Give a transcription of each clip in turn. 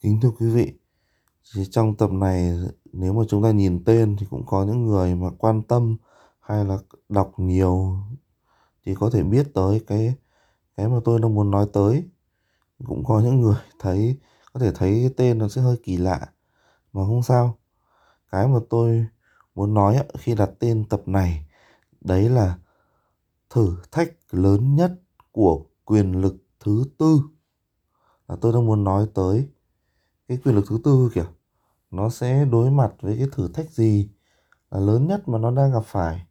Kính thưa quý vị, thì trong tập này nếu mà chúng ta nhìn tên thì cũng có những người mà quan tâm hay là đọc nhiều thì có thể biết tới cái cái mà tôi đang muốn nói tới. Cũng có những người thấy có thể thấy cái tên nó sẽ hơi kỳ lạ mà không sao. Cái mà tôi muốn nói khi đặt tên tập này đấy là thử thách lớn nhất của quyền lực thứ tư là tôi đang muốn nói tới cái quyền lực thứ tư kìa. Nó sẽ đối mặt với cái thử thách gì là lớn nhất mà nó đang gặp phải?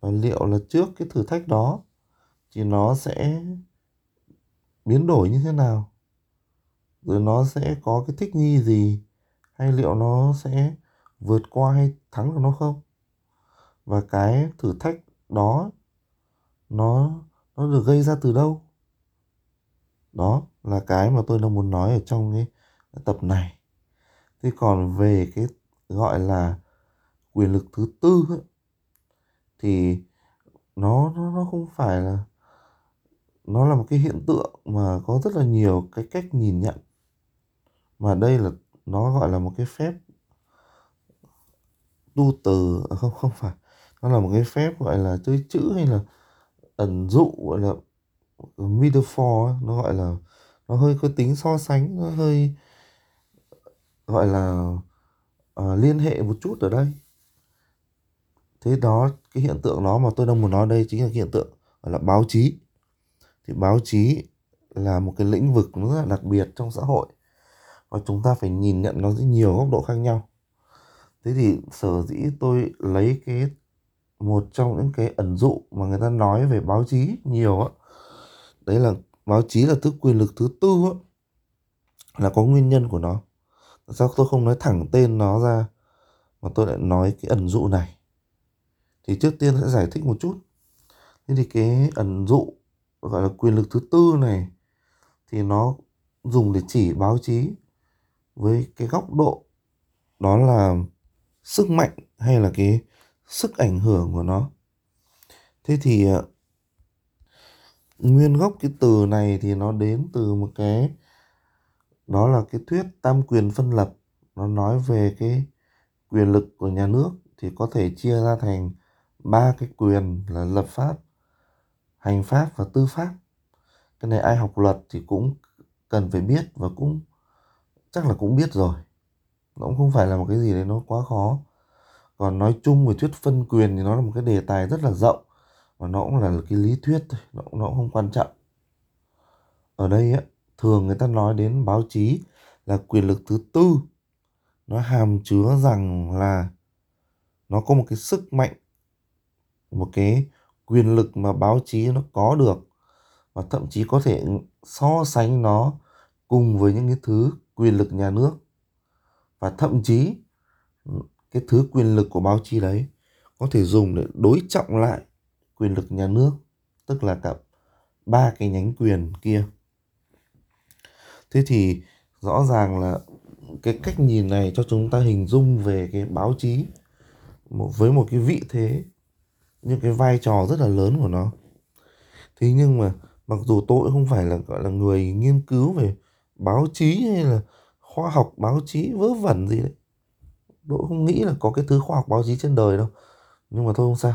Và liệu là trước cái thử thách đó thì nó sẽ biến đổi như thế nào? Rồi nó sẽ có cái thích nghi gì? Hay liệu nó sẽ vượt qua hay thắng được nó không? Và cái thử thách đó, nó nó được gây ra từ đâu? Đó là cái mà tôi đang muốn nói ở trong cái tập này. Thế còn về cái gọi là quyền lực thứ tư ấy, thì nó, nó nó không phải là nó là một cái hiện tượng mà có rất là nhiều cái cách nhìn nhận. Mà đây là nó gọi là một cái phép tu từ à không không phải. Nó là một cái phép gọi là chơi chữ hay là ẩn dụ gọi là metaphor nó gọi là nó hơi có tính so sánh nó hơi gọi là uh, liên hệ một chút ở đây. Thế đó cái hiện tượng đó mà tôi đang muốn nói đây chính là cái hiện tượng gọi là báo chí. Thì báo chí là một cái lĩnh vực rất là đặc biệt trong xã hội và chúng ta phải nhìn nhận nó dưới nhiều góc độ khác nhau. Thế thì sở dĩ tôi lấy cái một trong những cái ẩn dụ mà người ta nói về báo chí nhiều á đấy là báo chí là thứ quyền lực thứ tư á là có nguyên nhân của nó sao tôi không nói thẳng tên nó ra, mà tôi lại nói cái ẩn dụ này? Thì trước tiên sẽ giải thích một chút. Thế thì cái ẩn dụ, gọi là quyền lực thứ tư này, thì nó dùng để chỉ báo chí với cái góc độ, đó là sức mạnh hay là cái sức ảnh hưởng của nó. Thế thì ờ, nguyên gốc cái từ này thì nó đến từ một cái đó là cái thuyết tam quyền phân lập. Nó nói về cái quyền lực của nhà nước thì có thể chia ra thành ba cái quyền là lập pháp hành pháp và tư pháp. Cái này ai học luật thì cũng cần phải biết và cũng chắc là cũng biết rồi. Nó cũng không phải là một cái gì đấy nó quá khó. Còn nói chung về thuyết phân quyền thì nó là một cái đề tài rất là rộng và nó cũng là cái lý thuyết thôi nó, nó cũng không quan trọng. Ở đây á thường người ta nói đến báo chí là quyền lực thứ tư. Nó hàm chứa rằng là nó có một cái sức mạnh, một cái quyền lực mà báo chí nó có được và thậm chí có thể so sánh nó cùng với những cái thứ quyền lực nhà nước. Và thậm chí cái thứ quyền lực của báo chí đấy có thể dùng để đối trọng lại quyền lực nhà nước, tức là cả ba cái nhánh quyền kia thế thì rõ ràng là cái cách nhìn này cho chúng ta hình dung về cái báo chí, một, với một cái vị thế, những cái vai trò rất là lớn của nó. Thế nhưng mà mặc dù tôi không phải là, gọi là người nghiên cứu về báo chí hay là khoa học báo chí vớ vẩn gì đấy, tôi không nghĩ là có cái thứ khoa học báo chí trên đời đâu. Nhưng mà thôi không sao.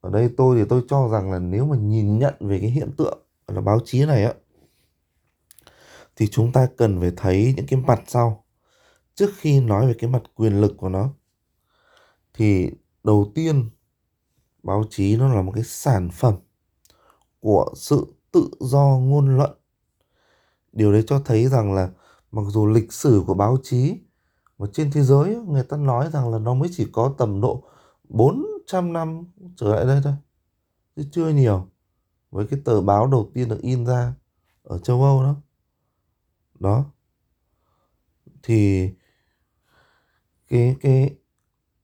Ở đây tôi thì tôi cho rằng là nếu mà nhìn nhận về cái hiện tượng là báo chí này á thì chúng ta cần phải thấy những cái mặt sau. Trước khi nói về cái mặt quyền lực của nó, thì đầu tiên báo chí nó là một cái sản phẩm của sự tự do ngôn luận. Điều đấy cho thấy rằng là mặc dù lịch sử của báo chí mà trên thế giới, người ta nói rằng là nó mới chỉ có tầm độ 400 năm trở lại đây thôi, chứ chưa nhiều. Với cái tờ báo đầu tiên được in ra ở châu Âu đó đó. Thì cái cái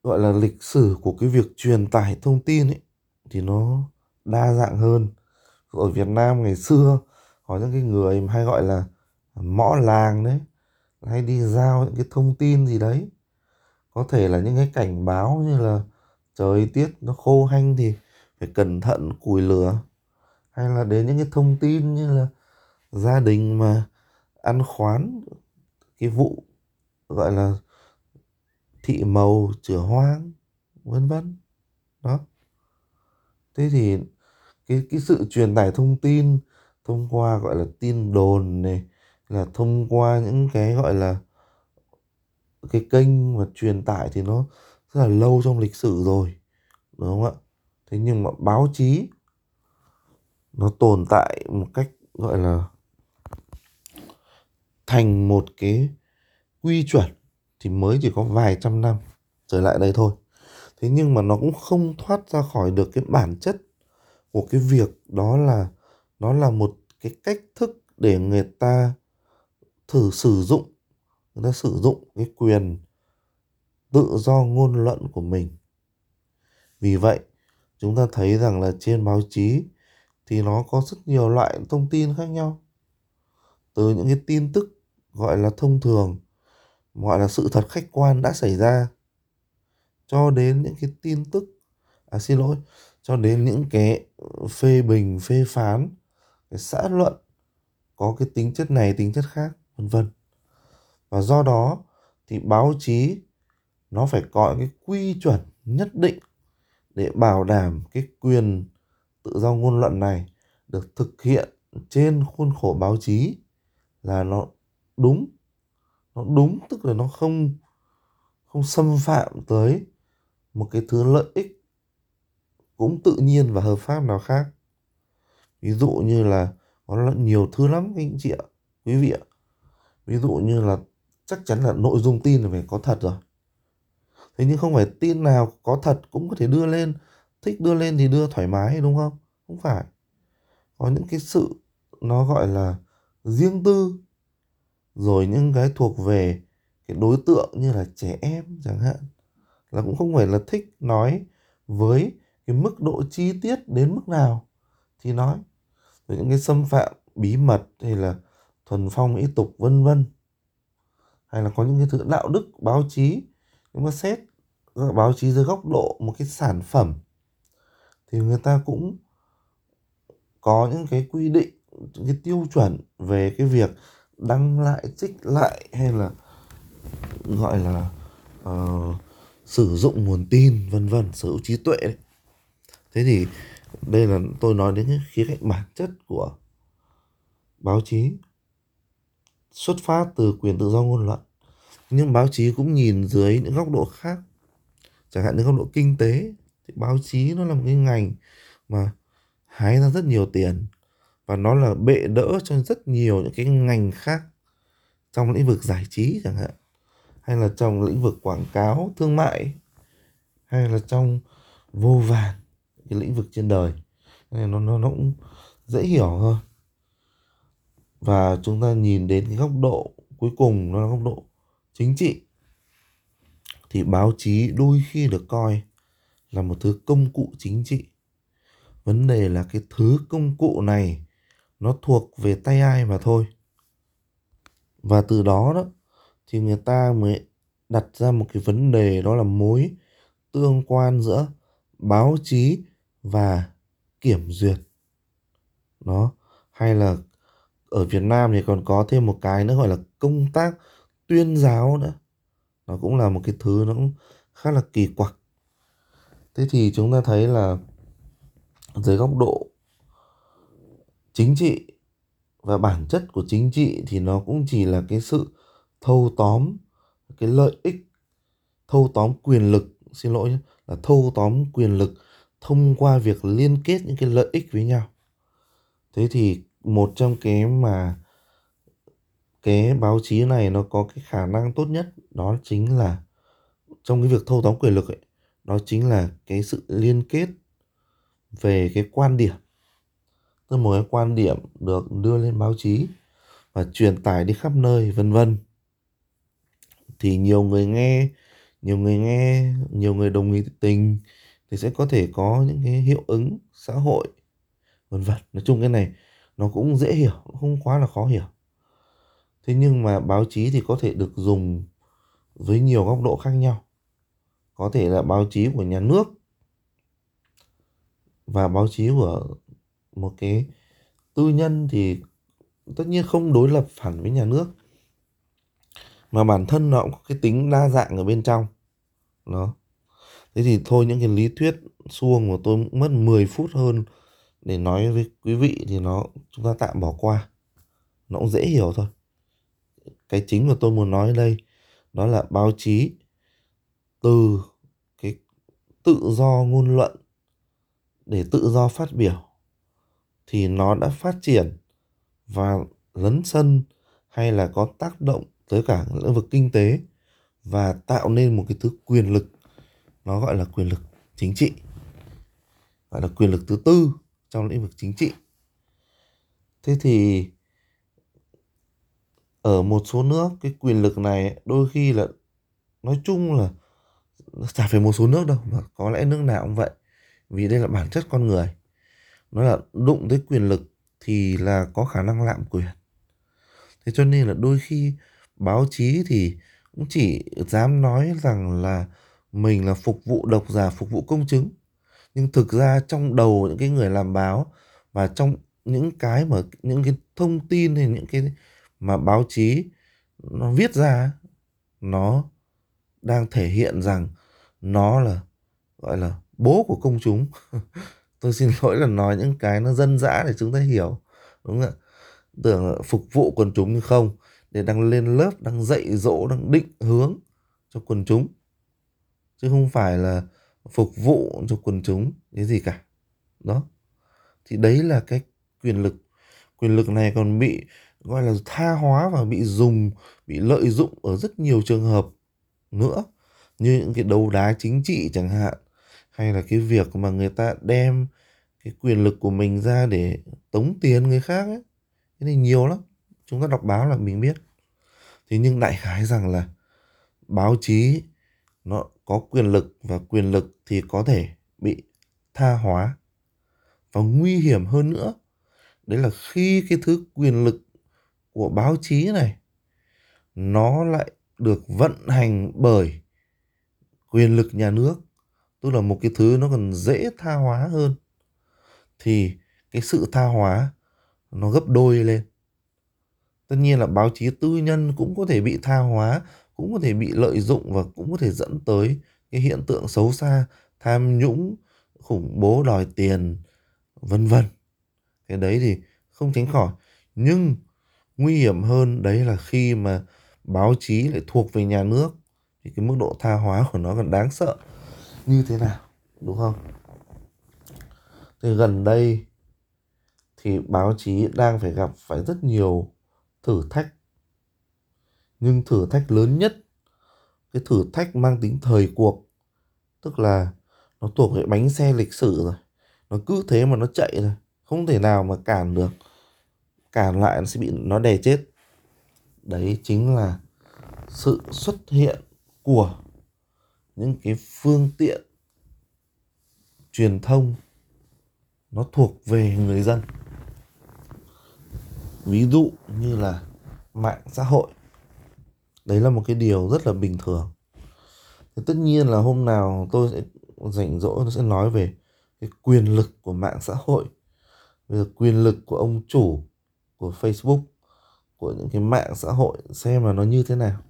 gọi là lịch sử của cái việc truyền tải thông tin ấy, thì nó đa dạng hơn. Ở Việt Nam ngày xưa, có những cái người hay gọi là mõ làng đấy, hay đi giao những cái thông tin gì đấy. Có thể là những cái cảnh báo như là, trời tiết nó khô hanh thì phải cẩn thận củi lửa. Hay là đến những cái thông tin như là gia đình mà ăn khoán, cái vụ gọi là thị màu chửa hoang, vân vân. Đó. Thế thì cái cái sự truyền tải thông tin thông qua gọi là tin đồn này, là thông qua những cái gọi là cái kênh mà truyền tải thì nó rất là lâu trong lịch sử rồi, đúng không ạ? Thế nhưng mà báo chí nó tồn tại một cách gọi là thành một cái quy chuẩn thì mới chỉ có vài trăm năm trở lại đây thôi. Thế nhưng mà nó cũng không thoát ra khỏi được cái bản chất của cái việc đó là, nó là một cái cách thức để người ta thử sử dụng, người ta sử dụng cái quyền tự do ngôn luận của mình. Vì vậy, chúng ta thấy rằng là trên báo chí thì nó có rất nhiều loại thông tin khác nhau. Từ những cái tin tức gọi là thông thường, gọi là sự thật khách quan đã xảy ra. Cho đến những cái tin tức à xin lỗi, cho đến những cái ừ, phê bình, phê phán, cái xã luận, có cái tính chất này, tính chất khác, vân vân. Và do đó thì báo chí nó phải có cái quy chuẩn nhất định để bảo đảm cái quyền tự do ngôn luận này được thực hiện trên khuôn khổ báo chí là nó đúng. Nó đúng, tức là nó không không xâm phạm tới một cái thứ lợi ích cũng tự nhiên và hợp pháp nào khác. Ví dụ như là có nhiều thứ lắm, các anh chị ạ, quý vị ạ. Ví dụ như là chắc chắn là nội dung tin là phải có thật rồi. Thế nhưng không phải tin nào có thật cũng có thể đưa lên. Thích đưa lên thì đưa thoải mái, đúng không? Không phải. Có những cái sự nó gọi là riêng tư rồi những cái thuộc về cái đối tượng như là trẻ em chẳng hạn, là cũng không phải là thích nói với cái mức độ chi tiết đến mức nào thì nói. Rồi những cái xâm phạm bí mật hay là thuần phong mỹ tục vân vân, hay là có những cái thứ đạo đức báo chí. Nhưng mà xét báo chí dưới góc độ một cái sản phẩm thì người ta cũng có những cái quy định, những cái tiêu chuẩn về cái việc đăng lại trích lại hay là gọi là uh, sử dụng nguồn tin vân vân sở hữu trí tuệ đấy. Thế thì đây là tôi nói đến cái khía cạnh bản chất của báo chí xuất phát từ quyền tự do ngôn luận. Nhưng báo chí cũng nhìn dưới những góc độ khác. Chẳng hạn những góc độ kinh tế thì báo chí nó là một cái ngành mà hái ra rất nhiều tiền và nó là bệ đỡ cho rất nhiều những cái ngành khác trong lĩnh vực giải trí chẳng hạn. Hay là trong lĩnh vực quảng cáo thương mại. Hay là trong vô vàn cái lĩnh vực trên đời. Nên nó nó nó cũng dễ hiểu hơn. Và chúng ta nhìn đến cái góc độ cuối cùng, nó là góc độ chính trị. Thì báo chí đôi khi được coi là một thứ công cụ chính trị. Vấn đề là cái thứ công cụ này nó thuộc về tay ai mà thôi. Và từ đó đó, thì người ta mới đặt ra một cái vấn đề, đó là mối tương quan giữa báo chí và kiểm duyệt. Đó, hay là ở Việt Nam thì còn có thêm một cái nữa gọi là công tác tuyên giáo nữa. Nó cũng là một cái thứ nó cũng khá là kỳ quặc. Thế thì chúng ta thấy là dưới góc độ chính trị và bản chất của chính trị thì nó cũng chỉ là cái sự thâu tóm, cái lợi ích, thâu tóm quyền lực. Xin lỗi nhé, là thâu tóm quyền lực thông qua việc liên kết những cái lợi ích với nhau. Thế thì một trong cái mà cái báo chí này nó có cái khả năng tốt nhất đó chính là, trong cái việc thâu tóm quyền lực ấy, đó chính là cái sự liên kết về cái quan điểm tức một cái quan điểm được đưa lên báo chí và truyền tải đi khắp nơi, vân vân. Thì nhiều người nghe, nhiều người nghe, nhiều người đồng ý tình thì sẽ có thể có những cái hiệu ứng xã hội, vân vân. Nói chung cái này nó cũng dễ hiểu không quá là khó hiểu. Thế nhưng mà báo chí thì có thể được dùng với nhiều góc độ khác nhau. Có thể là báo chí của nhà nước và báo chí của một cái tư nhân thì tất nhiên không đối lập hẳn với nhà nước. Mà bản thân nó cũng có cái tính đa dạng ở bên trong. Đó. Thế thì thôi, những cái lý thuyết suông của tôi mất 10 phút hơn để nói với quý vị thì nó, chúng ta tạm bỏ qua. Nó cũng dễ hiểu thôi. Cái chính mà tôi muốn nói ở đây, đó là báo chí từ cái tự do ngôn luận để tự do phát biểu thì nó đã phát triển và lấn sân hay là có tác động tới cả lĩnh vực kinh tế và tạo nên một cái thứ quyền lực. Nó gọi là quyền lực chính trị. Gọi là quyền lực thứ tư trong lĩnh vực chính trị. Thế thì ở một số nước, cái quyền lực này đôi khi là nói chung là chả phải một số nước đâu, mà có lẽ nước nào cũng vậy. Vì đây là bản chất con người nó là đụng tới quyền lực thì là có khả năng lạm quyền. Thế cho nên là đôi khi báo chí thì cũng chỉ dám nói rằng là mình là phục vụ độc giả, phục vụ công chứng. Nhưng thực ra trong đầu những cái người làm báo và trong những cái mà, những cái thông tin hay những cái mà báo chí nó viết ra, nó đang thể hiện rằng nó là, gọi là, bố của công chúng. tôi xin lỗi là nói những cái nó dân dã để chúng ta hiểu, đúng không ạ? Tưởng là phục vụ quần chúng nhưng không, để đang lên lớp, đang dạy dỗ, đang định hướng cho quần chúng. Chứ không phải là phục vụ cho quần chúng cái gì cả. Đó. Thì đấy là cái quyền lực. Quyền lực này còn bị, gọi là, tha hóa và bị dùng, bị lợi dụng ở rất nhiều trường hợp nữa. Như những cái đấu đá chính trị chẳng hạn hay là cái việc mà người ta đem cái quyền lực của mình ra để tống tiền người khác ấy, cái này nhiều lắm. Chúng ta đọc báo là mình biết. Thế nhưng đại khái rằng là báo chí nó có quyền lực và quyền lực thì có thể bị tha hóa. Và nguy hiểm hơn nữa, đấy là khi cái thứ quyền lực của báo chí này nó lại được vận hành bởi quyền lực nhà nước tức là một cái thứ nó còn dễ tha hóa hơn. Thì cái sự tha hóa nó gấp đôi lên. Tất nhiên là báo chí tư nhân cũng có thể bị tha hóa, cũng có thể bị lợi dụng và cũng có thể dẫn tới cái hiện tượng xấu xa, tham nhũng, khủng bố, đòi tiền, vân vân. Cái đấy thì không tránh khỏi. Nhưng nguy hiểm hơn đấy là khi mà báo chí lại thuộc về nhà nước, thì cái mức độ tha hóa của nó còn đáng sợ như thế nào, đúng không? Thì gần đây thì báo chí đang phải gặp phải rất nhiều thử thách. Nhưng thử thách lớn nhất, cái thử thách mang tính thời cuộc, tức là nó thuộc về bánh xe lịch sử rồi. Nó cứ thế mà nó chạy rồi không thể nào mà cản được. Cản lại nó sẽ bị nó đè chết. Đấy chính là sự xuất hiện của những cái phương tiện truyền thông nó thuộc về người dân. Ví dụ như là mạng xã hội. Đấy là một cái điều rất là bình thường. Thì tất nhiên là hôm nào tôi sẽ rảnh rỗi tôi sẽ nói về cái quyền lực của mạng xã hội. Về quyền lực của ông chủ của Facebook, của những cái mạng xã hội xem là nó như thế nào.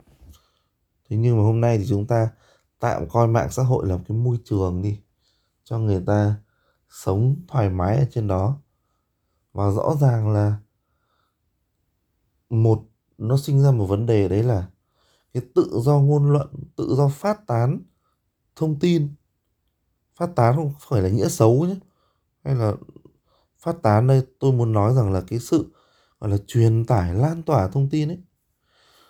Thế nhưng mà hôm nay thì chúng ta tạm coi mạng xã hội là một cái môi trường đi, cho người ta sống thoải mái ở trên đó. Và rõ ràng là một, nó sinh ra một vấn đề đấy là cái tự do ngôn luận, tự do phát tán thông tin. Phát tán không phải là nghĩa xấu nhé hay là phát tán đây tôi muốn nói rằng là cái sự, gọi là, truyền tải, lan tỏa thông tin ấy,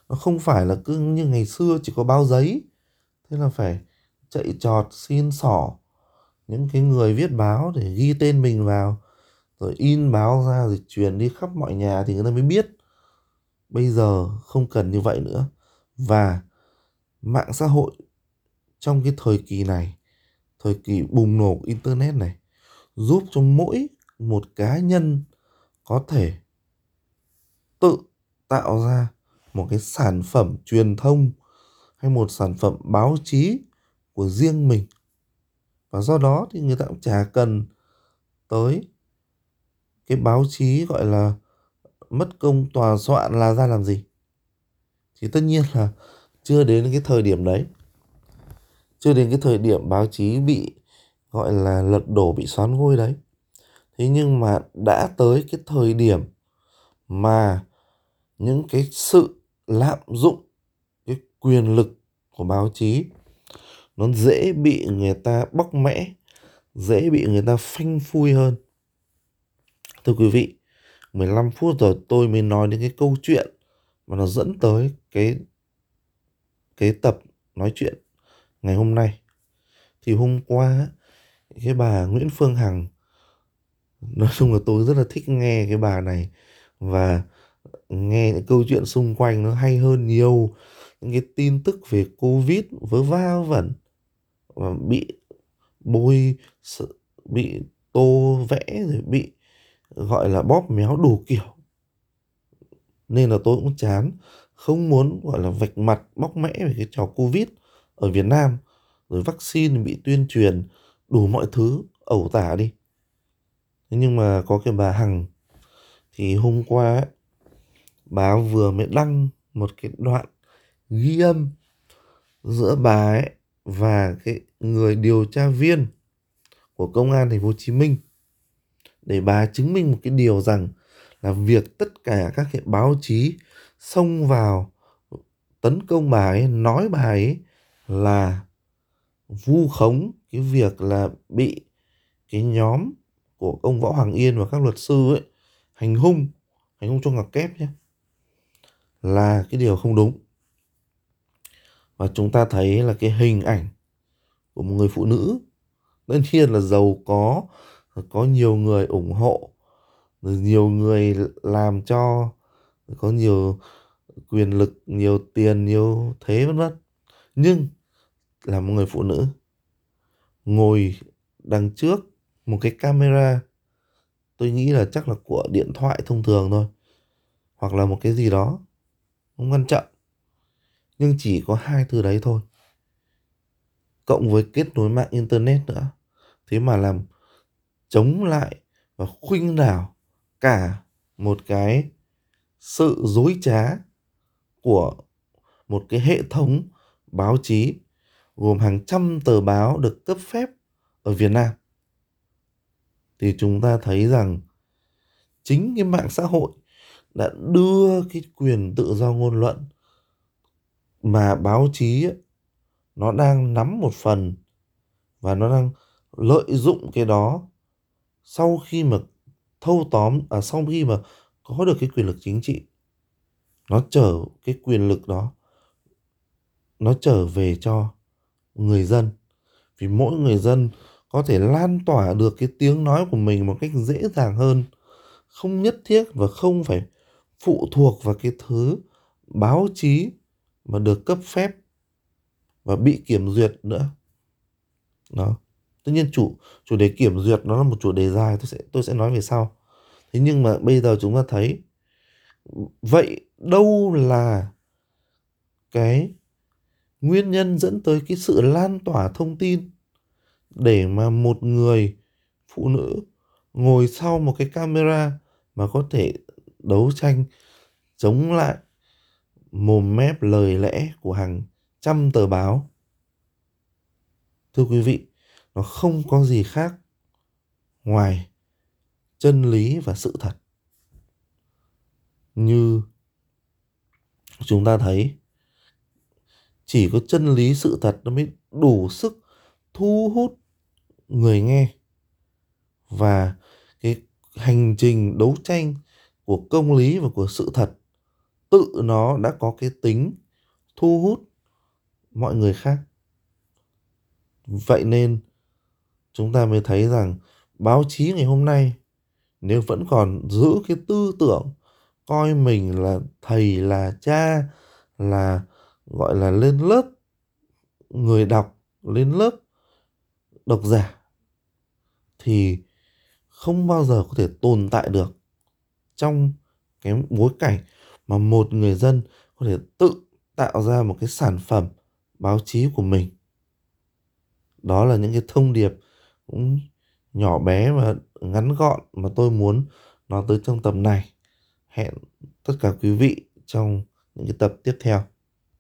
nó không phải là cứ như ngày xưa chỉ có báo giấy thế là phải chạy trọt, xin sỏ, những cái người viết báo để ghi tên mình vào, rồi in báo ra rồi truyền đi khắp mọi nhà thì người ta mới biết. Bây giờ không cần như vậy nữa. Và mạng xã hội trong cái thời kỳ này, thời kỳ bùng nổ của internet này, giúp cho mỗi một cá nhân có thể tự tạo ra một cái sản phẩm truyền thông hay một sản phẩm báo chí của riêng mình. Và do đó thì người ta cũng chả cần tới cái báo chí gọi là mất công tòa soạn là ra làm gì. Thì tất nhiên là chưa đến cái thời điểm đấy. Chưa đến cái thời điểm báo chí bị gọi là lật đổ, bị xoán ngôi đấy. Thế nhưng mà đã tới cái thời điểm mà những cái sự lạm dụng quyền lực của báo chí. Nó dễ bị người ta bóc mẽ, dễ bị người ta phanh phui hơn. Thưa quý vị 15 phút rồi tôi mới nói đến cái câu chuyện mà nó dẫn tới cái cái tập nói chuyện ngày hôm nay. Thì hôm qua, cái bà Nguyễn Phương Hằng, nói chung là tôi rất là thích nghe cái bà này và nghe những câu chuyện xung quanh nó hay hơn nhiều những cái tin tức về covid vớ va vẩn và bị bôi bị tô vẽ rồi bị, gọi là, bóp méo đủ kiểu. Nên là tôi cũng chán, không muốn, gọi là, vạch mặt, bóc mẽ về cái trò covid ở Việt Nam. Rồi vaccine bị tuyên truyền, đủ mọi thứ, ẩu tả đi. Thế nhưng mà có cái bà Hằng thì hôm qua bà vừa mới đăng một cái đoạn ghi âm giữa bà ấy và cái người điều tra viên của công an thành phố Hồ Chí Minh để bà chứng minh một cái điều rằng là việc tất cả các cái báo chí xông vào tấn công bà ấy, nói bà ấy là vu khống cái việc là bị cái nhóm của ông Võ Hoàng Yên và các luật sư ấy hành hung hành hung cho ngọc kép nhé, là cái điều không đúng và chúng ta thấy là cái hình ảnh của một người phụ nữ, tất nhiên là giàu có có nhiều người ủng hộ nhiều người làm cho, có nhiều quyền lực, nhiều tiền, nhiều thế vân vân. Nhưng là một người phụ nữ ngồi đằng trước một cái camera, tôi nghĩ là chắc là của điện thoại thông thường thôi, hoặc là một cái gì đó, không quan trọng nhưng chỉ có hai thứ đấy thôi. Cộng với kết nối mạng internet nữa. Thế mà làm chống lại và khuynh đảo cả một cái sự dối trá của một cái hệ thống báo chí, gồm hàng trăm tờ báo được cấp phép ở Việt Nam. Thì chúng ta thấy rằng chính cái mạng xã hội đã đưa cái quyền tự do ngôn luận mà báo chí ấy, nó đang nắm một phần và nó đang lợi dụng cái đó sau khi mà thâu tóm à sau khi mà có được cái quyền lực chính trị. Nó trở cái quyền lực đó nó trở về cho người dân. Vì mỗi người dân có thể lan tỏa được cái tiếng nói của mình một cách dễ dàng hơn không nhất thiết và không phải phụ thuộc vào cái thứ báo chí mà được cấp phép và bị kiểm duyệt nữa. Đó. Tất nhiên chủ chủ đề kiểm duyệt nó là một chủ đề dài, tôi sẽ tôi sẽ nói về sau. Thế nhưng mà bây giờ chúng ta thấy, vậy đâu là cái nguyên nhân dẫn tới cái sự lan tỏa thông tin để mà một người phụ nữ ngồi sau một cái camera mà có thể đấu tranh chống lại mồm mép lời lẽ của hàng trăm tờ báo. Thưa quý vị, nó không có gì khác ngoài chân lý và sự thật. Như chúng ta thấy, chỉ có chân lý sự thật nó mới đủ sức thu hút người nghe và cái hành trình đấu tranh của công lý và của sự thật tự nó đã có cái tính thu hút mọi người khác. Vậy nên chúng ta mới thấy rằng báo chí ngày hôm nay nếu vẫn còn giữ cái tư tưởng coi mình là thầy, là cha, là, gọi là lên lớp, người đọc lên lớp độc giả thì không bao giờ có thể tồn tại được trong cái bối cảnh mà một người dân có thể tự tạo ra một cái sản phẩm báo chí của mình. Đó là những cái thông điệp cũng nhỏ bé và ngắn gọn mà tôi muốn nói tới trong tập này. Hẹn tất cả quý vị trong những cái tập tiếp theo.